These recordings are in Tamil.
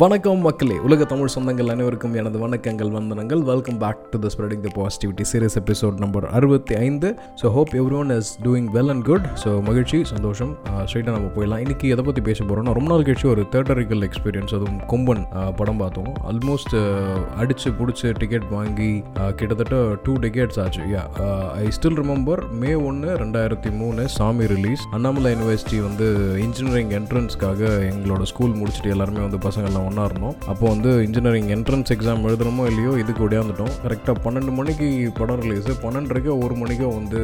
வணக்கம் மக்களே உலக தமிழ் சொந்தங்கள் அனைவருக்கும் எனது வணக்கங்கள் வந்தனங்கள். Welcome back to the spreading the positivity series episode number அறுபத்தி ஐந்து so hope everyone is doing well and good so மகிழ்ச்சி சந்தோஷம் ஸ்ட்ரைட்டாக நம்ம போயிடலாம். இன்றைக்கி எதை பற்றி பேச போகிறோம்னா ரொம்ப நாள் கழிச்சு ஒரு தேட்டரிக்கல் எக்ஸ்பீரியன்ஸ் அதுவும் கொம்பன் படம் பார்த்தோம். ஆல்மோஸ்ட் அடித்து பிடிச்சி டிக்கெட் வாங்கி கிட்டத்தட்ட டூ டிக்கெட்ஸ் ஆச்சு. யா ஐ ஸ்டில் ரிமெம்பர் மே ஒன்று ரெண்டாயிரத்தி மூணு சாமி ரிலீஸ் அண்ணாமலை யூனிவர்சிட்டி வந்து இன்ஜினியரிங் என்ட்ரன்ஸ்க்காக எங்களோட ஸ்கூல் முடிச்சுட்டு எல்லாருமே வந்து பசங்கள்லாம் எல்லாம் ஒன்றா இருந்தோம் அப்போ வந்து இன்ஜினியரிங் என்ட்ரன்ஸ் எக்ஸாம் எழுதுறோமோ இல்லையோ இதுக்கு ஒடியாந்துட்டோம். கரெக்டாக பன்னெண்டு மணிக்கு படம் ரிலீஸு பன்னெண்டரைக்கோ ஒரு மணிக்கோ வந்து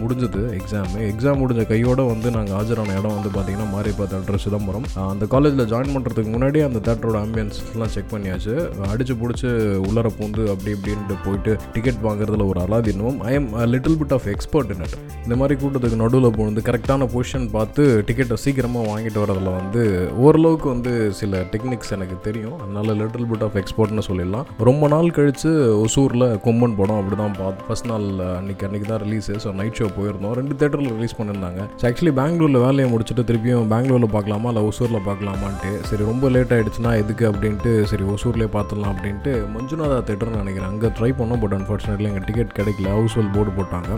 முடிஞ்சது எக்ஸாமு எக்ஸாம் முடிஞ்ச கையோட வந்து நாங்கள் ஆஜரான இடம் வந்து பார்த்தீங்கன்னா மாரிப்பா தேட்டர் சிதம்பரம். அந்த காலேஜில் ஜாயின் பண்ணுறதுக்கு முன்னாடி அந்த தேட்டரோட ஆம்பியன்ஸ்லாம் செக் பண்ணியாச்சு. அடிச்சு பிடிச்சி உள்ளர பூந்து அப்படி இப்படின்ட்டு போயிட்டு டிக்கெட் வாங்குறதுல ஒரு அலாதீனமும் I am little bit of expert in it இந்த மாதிரி கூட்டத்துக்கு நடுவில் போனது கரெக்டான பொசிஷன் பார்த்து டிக்கெட்டை சீக்கிரமாக வாங்கிட்டு வரதில் வந்து ஓரளவுக்கு வந்து சில டெக்னிக்ஸ் எனக்கு தெரியும். அதனால லிட்டில் பிட் ஆஃப் எக்ஸ்போர்ட்னு சொல்லிடலாம். ரொம்ப நாள் கழித்து ஒசூரில் கொம்பன் படம் அப்படி தான் பார்த்து ஃபஸ்ட் நாள் அன்றைக்கி அன்னைக்கு தான் ரிலீஸ் ஸோ நைட் ஷோ போயிருந்தோம். ரெண்டு தேட்டரில் ரிலீஸ் பண்ணியிருந்தாங்க. ஸோ ஆக்சுவலி பெங்களூரில் வேலையை முடிச்சுட்டு திருப்பியும் பெங்களூரில் பார்க்கலாமா? இல்லை ஒசூரில் பார்க்கலாமான்ட்டு. சரி ரொம்ப லேட் ஆகிடுச்சுன்னா எதுக்கு அப்படின்ட்டு சரி ஒசூர்லேயே பார்த்துடலாம் அப்படின்ட்டு மஞ்சுநாதா தேட்டர்னு நினைக்கிறேன். அங்கே ட்ரை பண்ணோம் பட் அன்ஃபார்ச்சுனேட்லி எங்கள் டிக்கெட் கிடைக்கல. ஹவுஸ்வெல் போர்டு போட்டாங்க.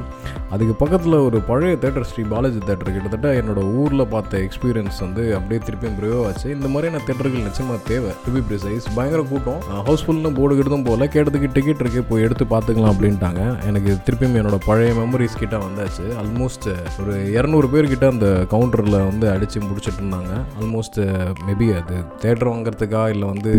அதுக்கு பக்கத்தில் ஒரு பழைய தேட்டர் ஸ்ரீ பாலாஜி தேட்டர் கிட்டத்தட்ட என்னோட ஊரில் பார்த்த எக்ஸ்பீரியன்ஸ் வந்து அப்படியே திருப்பியும் ப்ரிவோ ஆச்சு. இந்த மாதிரியான தேட்டர்கள் நிச்சயமாக தேவை. டு பி ப்ரிசைஸ் பயங்கர கூட்டம். ஹவுஸ்ஃபுல்னு போர்டு கிட்டதும் போல கேட்டதுக்கு டிக்கெட் இருக்கு போய் எடுத்து பார்த்துக்கலாம் அப்படின்ட்டாங்க. எனக்கு திருப்பியும் என்னோட பழைய மெமரிஸ் கிட்ட வந்தாச்சு. ஆல்மோஸ்ட் ஒரு இரநூறு பேர்கிட்ட அந்த கவுண்டரில் வந்து அடித்து முடிச்சிட்டு இருந்தாங்க. ஆல்மோஸ்ட் மேபி அது தேட்டர் வாங்குறதுக்கா இல்லை வந்து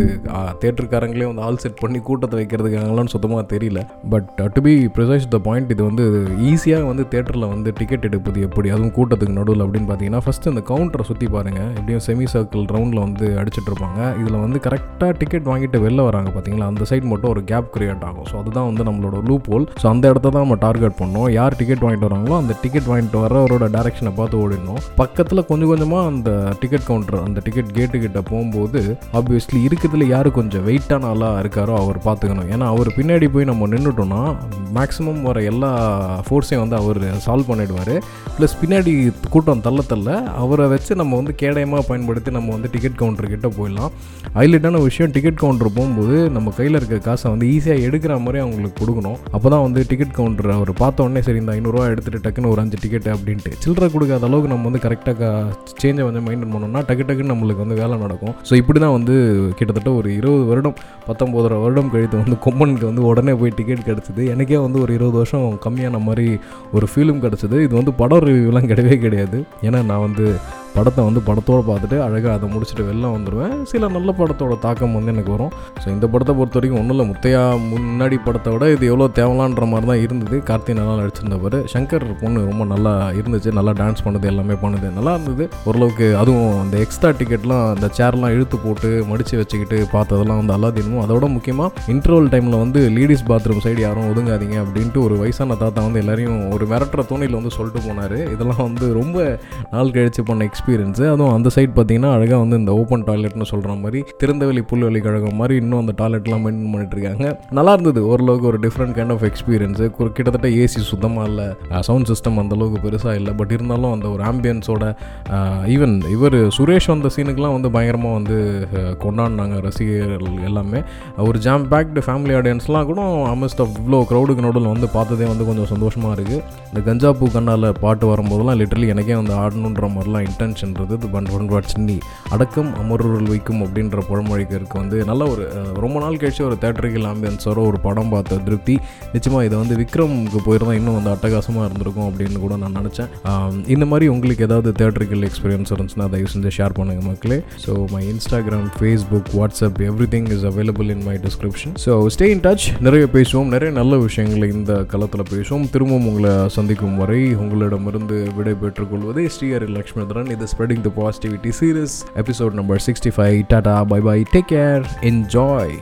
தேட்டருக்காரங்களே வந்து ஆல் செட் பண்ணி கூட்டத்தை வைக்கிறதுக்காங்களான்னு சுத்தமாக தெரியல. But to be precise the point இது வந்து ஈஸியாக வந்து தேட்டரில் வந்து டிக்கெட் எடுப்பது எப்படி? அதுவும் கூட்டத்துக்கு நடுவில் அப்படின்னு பார்த்தீங்கன்னா ஃபஸ்ட்டு அந்த கவுண்டரை சுற்றி பாருங்கள் எப்படியும் செமி சர்க்கிள் ரவுண்டில் வந்து அடிச்சிட்ருப்பாங்க இதில் வந்து கரெக்டாக டிக்கெட் வாங்கிட்டு வெளில வராங்க பார்த்தீங்களா? அந்த சைட் மட்டும் ஒரு கேப் கிரியேட் ஆகும். ஸோ அதுதான் வந்து நம்மளோட லூப் ஹோல் ஸோ அந்த இடத்த தான் நம்ம டார்கெட் பண்ணோம் யார் டிக்கெட் வாங்கிட்டு வராங்களோ அந்த டிக்கெட் வாங்கிட்டு வரவரோட டேரக்ஷனை பார்த்து ஓடிடணும். பக்கத்தில் கொஞ்சம் கொஞ்சமாக அந்த டிக்கெட் கவுண்டர் அந்த டிக்கெட் கேட்டு கிட்ட போகும்போது ஆப்வியஸ்லி இருக்கிறதுல யார் கொஞ்சம் வெயிட்டான ஆளாக இருக்காரோ அவர் பார்த்துக்கணும். ஏன்னா அவர் பின்னாடி போய் நம்ம நின்றுட்டோம்னா மேக்ஸிமம் வர எல்லா ஃபோர்ஸையும் வந்து அவர் சால்வ் பண்ணிடுவார். ப்ளஸ் பின்னாடி கூட்டம் தள்ள தள்ள அவரை வச்சு நம்ம வந்து கேடயமாக பயன்படுத்தி நம்ம வந்து டிக்கெட் கவுண்டர் கிட்ட போயிடலாம். ஹைலைட்டான விஷயம் டிக்கெட் கவுண்டர் போகும்போது நம்ம கையில் இருக்க காசை வந்து ஈஸியாக எடுக்கிற மாதிரி அவங்களுக்கு கொடுக்கணும். அப்போ தான் வந்து டிக்கெட் கவுண்டர் அவர் பார்த்த உடனே சரி இந்த ஐநூறுரூவா எடுத்துகிட்டு டக்குன்னு ஒரு அஞ்சு டிக்கெட் அப்படின்ட்டு. சில்லற கொடுக்காத அளவுக்கு நம்ம வந்து கரெக்டாக சேஞ்சை வந்து மெயின்டைன் பண்ணோம்னா டக்கு டக்குன்னு நம்மளுக்கு வந்து வேலை நடக்கும். ஸோ இப்படி தான் வந்து கிட்டத்தட்ட ஒரு இருபது வருடம் பத்தொம்போதரை வருடம் கழித்து வந்து கொம்பனுக்கு வந்து உடனே போய் டிக்கெட் கிடச்சிது. எனக்கே வந்து ஒரு இருபது வருஷம் கம்மியான மாதிரி ஒரு ஃபீலும் கிடச்சிது. இது வந்து படம் ரிவ்யூலாம் கிடையவே கிடையாது. ஏன்னா நான் வந்து படத்தை வந்து படத்தோடு பார்த்துட்டு அழகாக அதை முடிச்சுட்டு வெளில வந்துடுவேன் சில நல்ல படத்தோட தாக்கம் வந்து எனக்கு வரும். ஸோ இந்த படத்தை பொறுத்த வரைக்கும் ஒன்றும் இல்லை. முத்தையா முன்னாடி படத்தை விட இது எவ்வளோ தேவலான்ற மாதிரி தான் இருந்தது. கார்த்தி நல்லா நடிச்சிருந்தவர் சங்கர் பொண்ணு ரொம்ப நல்லா இருந்துச்சு. நல்லா டான்ஸ் பண்ணுது எல்லாமே பண்ணுது. நல்லா இருந்தது. ஓரளவுக்கு அதுவும் அந்த எக்ஸ்ட்ரா டிக்கெட்லாம் அந்த சேர்லாம் இழுத்து போட்டு மடித்து வச்சுக்கிட்டு பார்த்ததெல்லாம் வந்து அல்லாதீனமும் அதோட முக்கியமாக இன்டர்வல் டைமில் வந்து லேடிஸ் பாத்ரூம் சைடு யாரும் ஒதுங்காதீங்க அப்படின்ட்டு ஒரு வயசான தாத்தா வந்து எல்லாரையும் ஒரு மிரட்டுற தோணியில் வந்து சொல்லிட்டு போனார். இதெல்லாம் வந்து ரொம்ப நாள் கழிச்சு பண்ண எக்ஸ்பீரியன்ஸ் அதுவும் அந்த சைட் பார்த்தீங்கன்னா அழகாக வந்து இந்த ஓப்பன் டாய்லெட்னு சொல்கிற மாதிரி திறந்தவெளி புல்வெளி கழகம் மாதிரி இன்னும் அந்த டாய்லெட்லாம் மெயின்டைன் பண்ணிட்டு இருக்காங்க நல்லா இருந்தது. ஓரளவுக்கு ஒரு டிஃப்ரெண்ட் கைண்ட் ஆஃப் எக்ஸ்பீரியன்ஸு கிட்டத்தட்ட ஏசி சுத்தமாக இல்லை. சவுண்ட் சிஸ்டம் அந்த அளவுக்கு பெருசாக இல்லை. பட் இருந்தாலும் அந்த ஒரு ஆம்பியன்ஸோட ஈவன் இவர் சுரேஷ் வந்த சீனுக்கெலாம் வந்து பயங்கரமாக வந்து கொண்டாடினாங்க ரசிகர்கள் எல்லாமே. ஒரு ஜாம் பேக்டு ஃபேமிலி ஆடியன்ஸ்லாம் கூட அமஸ்ட் ஆஃப் இவ்வளோ க்ரௌடுக்கு நடுவில் வந்து பார்த்ததே வந்து கொஞ்சம் சந்தோஷமாக இருக்குது இந்த கஞ்சா பூ கண்ணால் பாட்டு வரும்போதெல்லாம் லிட்டரலி எனக்கே வந்து ஆடணுன்ற மாதிரிலாம் இன்டென்ஷன் சென்றது. பட் ஒன் வாட் சின்னி. அடக்கம் அமர்வுகள் வைக்கும் அப்படின்ற பழமொழிக்கு வந்து நல்ல ஒரு ரொம்ப நாள் கழிச்சு ஒரு தேட்டரிக்கல் ஆம்பியன்ஸோட ஒரு படம் பார்த்த திருப்தி. நிச்சயமாக இதை வந்து விக்ரமுக்கு போயிருந்தால் இன்னும் வந்து அட்டகாசமாக இருந்திருக்கும் அப்படின்னு கூட நான் நினச்சேன். இந்த மாதிரி உங்களுக்கு ஏதாவது தேட்டரிக்கல் எக்ஸ்பீரியன்ஸ் இருந்துச்சுன்னா தயவு செஞ்சு ஷேர் பண்ணுங்கள் மக்களே. So my Instagram Facebook WhatsApp everything is available in my description so stay in touch நிறைய பேசுவோம். நிறைய நல்ல விஷயங்களை இந்த களத்தில் பேசுவோம். திரும்பவும் உங்களை சந்திக்கும் வரை உங்களிடமிருந்து விடை பெற்றுக்கொள்வது ஸ்ரீஹரி லக்ஷ்மிதரன் இது Spreading the Positivity series, episode number 65. Tata, bye bye, take care, enjoy.